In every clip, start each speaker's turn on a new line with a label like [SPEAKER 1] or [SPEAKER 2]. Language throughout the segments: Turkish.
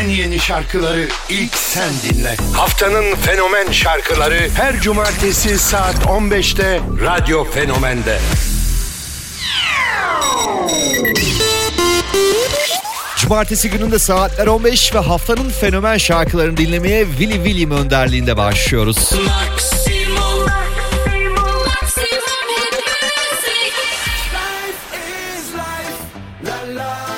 [SPEAKER 1] En yeni şarkıları ilk sen dinle. Haftanın fenomen şarkıları her cumartesi saat 15'te Radyo Fenomen'de.
[SPEAKER 2] Cumartesi gününde saatler 15 ve haftanın fenomen şarkılarını dinlemeye Willy William önderliğinde başlıyoruz.
[SPEAKER 3] Maximum, maximum, maximum
[SPEAKER 4] life life, la la.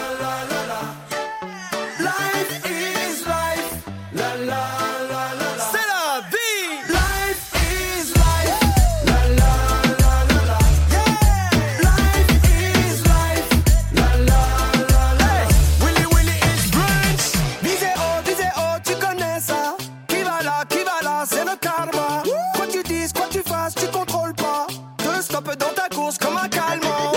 [SPEAKER 4] stop dans ta course comme un calmant.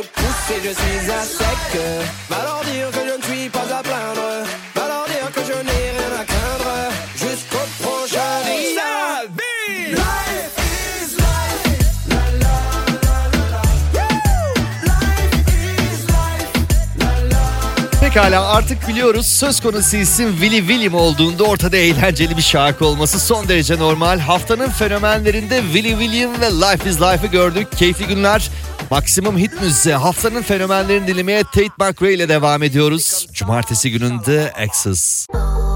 [SPEAKER 4] mon pouce et je suis à sec. Va leur dire que je ne suis pas à plaindre. Va leur dire que je n'ai rien à craindre. Jusqu'au prochain
[SPEAKER 2] Pekala artık biliyoruz söz konusu isim Willy William olduğunda ortada eğlenceli bir şarkı olması son derece normal. Haftanın fenomenlerinde Willy William ve Life is Life'ı gördük. Keyifli günler. Maximum Hit Müzisi haftanın fenomenlerini dilimeye Tate McRae ile devam ediyoruz. Cumartesi gününde Access.
[SPEAKER 3] Oh,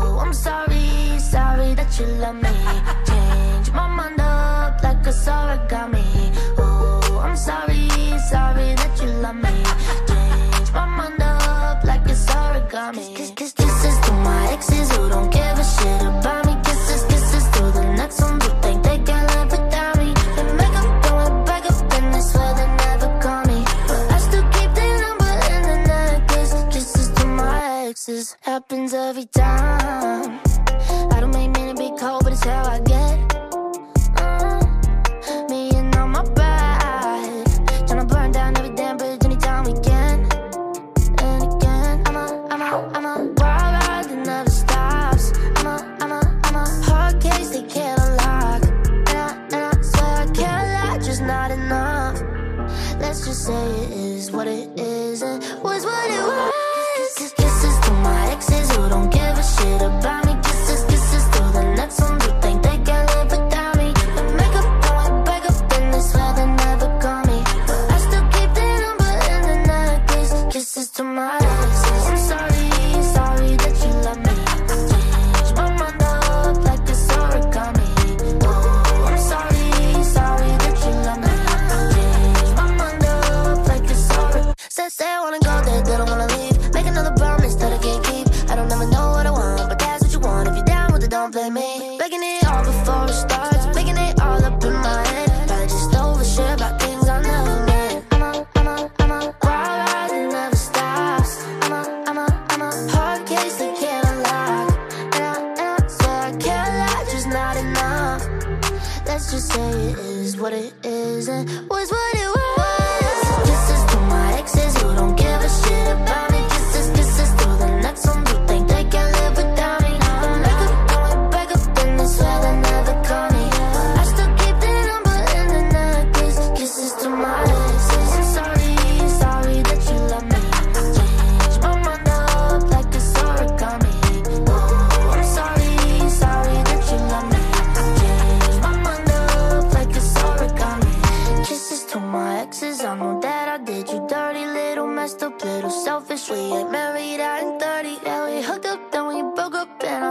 [SPEAKER 3] to my life.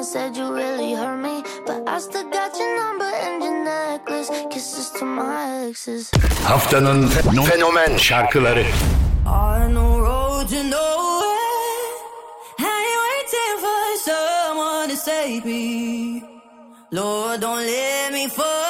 [SPEAKER 3] Someone said you really hurt me, but I still got your number and your necklace. Kisses to my exes.
[SPEAKER 1] Haftanın fenomen şarkıları.
[SPEAKER 5] Are no road to nowhere. I waiting for someone to save me. Lord, don't let me fall.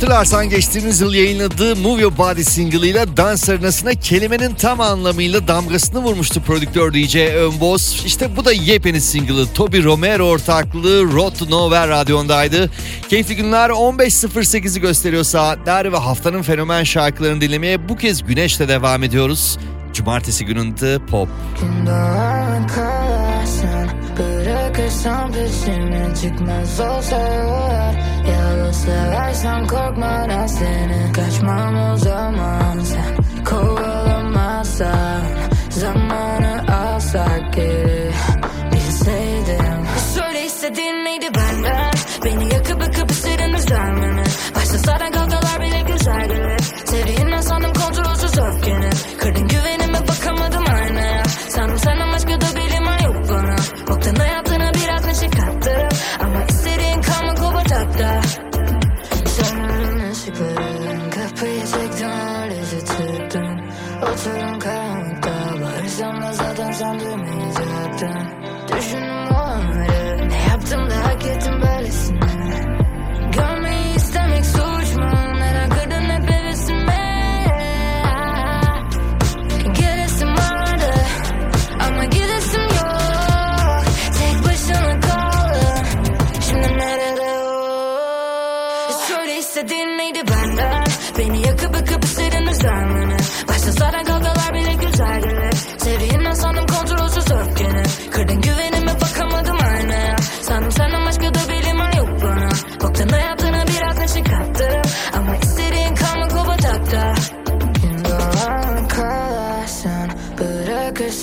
[SPEAKER 2] Hatırlarsan geçtiğimiz yıl yayınladığı Move Your Body single'ıyla dans arenasına kelimenin tam anlamıyla damgasını vurmuştu prodüktör DJ Önboz. İşte bu da yepyeni single'ı Toby Romero ortaklığı Road to Nowhere radyondaydı. Keyifli günler 15.08'i gösteriyor saatler ve haftanın fenomen şarkılarını dinlemeye bu kez Güneş'le devam ediyoruz. Cumartesi günün
[SPEAKER 6] The Pop. Bırakırsam peşinden çıkmaz olsa yollar sank kalkmadan seni Kaçmam my zaman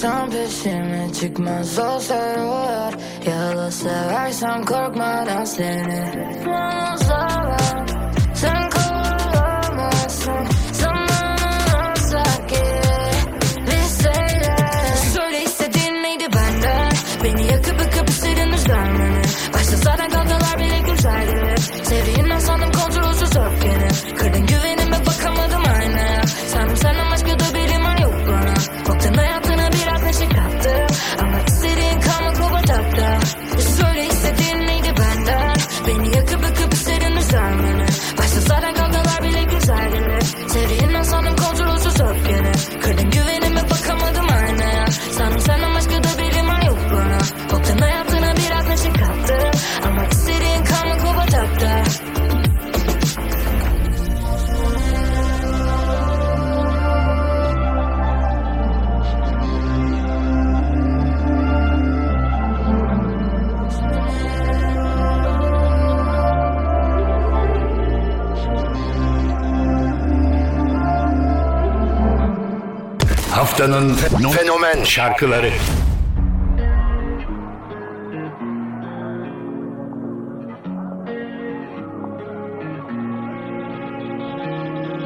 [SPEAKER 6] peşime çıkmaz olsa eğer Yalan seversen korkmadan seni Manzara sen kovalamazsın Zamanın olsa geri listeyle
[SPEAKER 5] Söyle istediğin neydi benden Beni yakıp yıkıp üzermeni Başta zaten kaldılar bile güzeldi. Sevdiğinden
[SPEAKER 1] Haftanın fenomen şarkıları.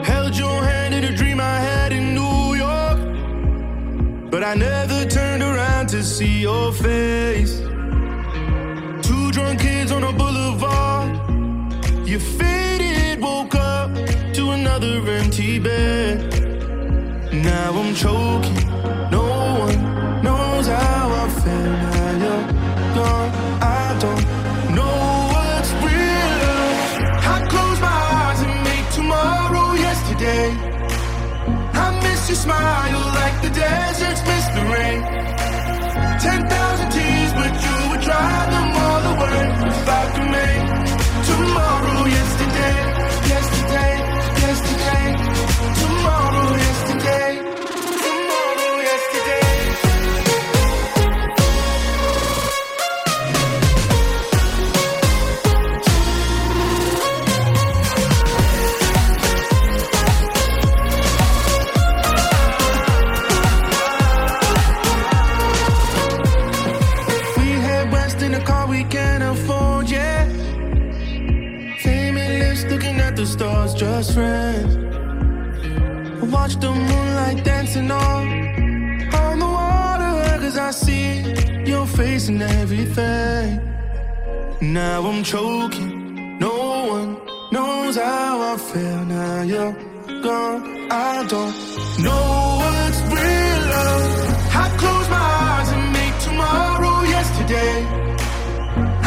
[SPEAKER 7] Held your hand in a dream I had in New York. But I never turned around to see your face. Choking. No one knows how I feel. Now you're gone. I don't know what's real. I close my eyes and make tomorrow yesterday. I miss your smile like the deserts miss the rain. Ten thousand tears, but you would drive them all away at the stars, just friends. Watch the moonlight dancing on on the water, cause I see your face and everything. Now I'm choking, no one knows how I feel. Now you're gone, I don't know what's real love. I close my eyes and make tomorrow yesterday.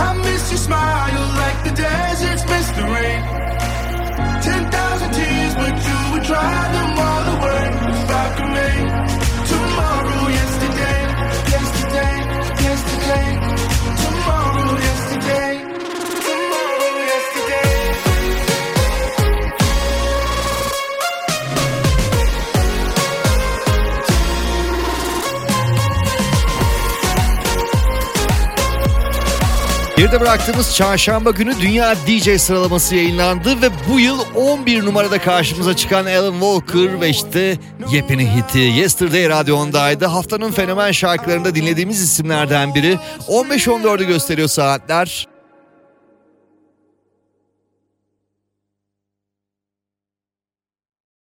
[SPEAKER 7] I miss your smile like the deserts miss the rain tried to
[SPEAKER 2] Geride bıraktığımız çarşamba günü Dünya DJ sıralaması yayınlandı ve bu yıl 11 numarada karşımıza çıkan Alan Walker ve işte yepyeni hiti Yesterday Radyo'ndaydı. Haftanın fenomen şarkılarında dinlediğimiz isimlerden biri. 15-14'ü gösteriyor saatler.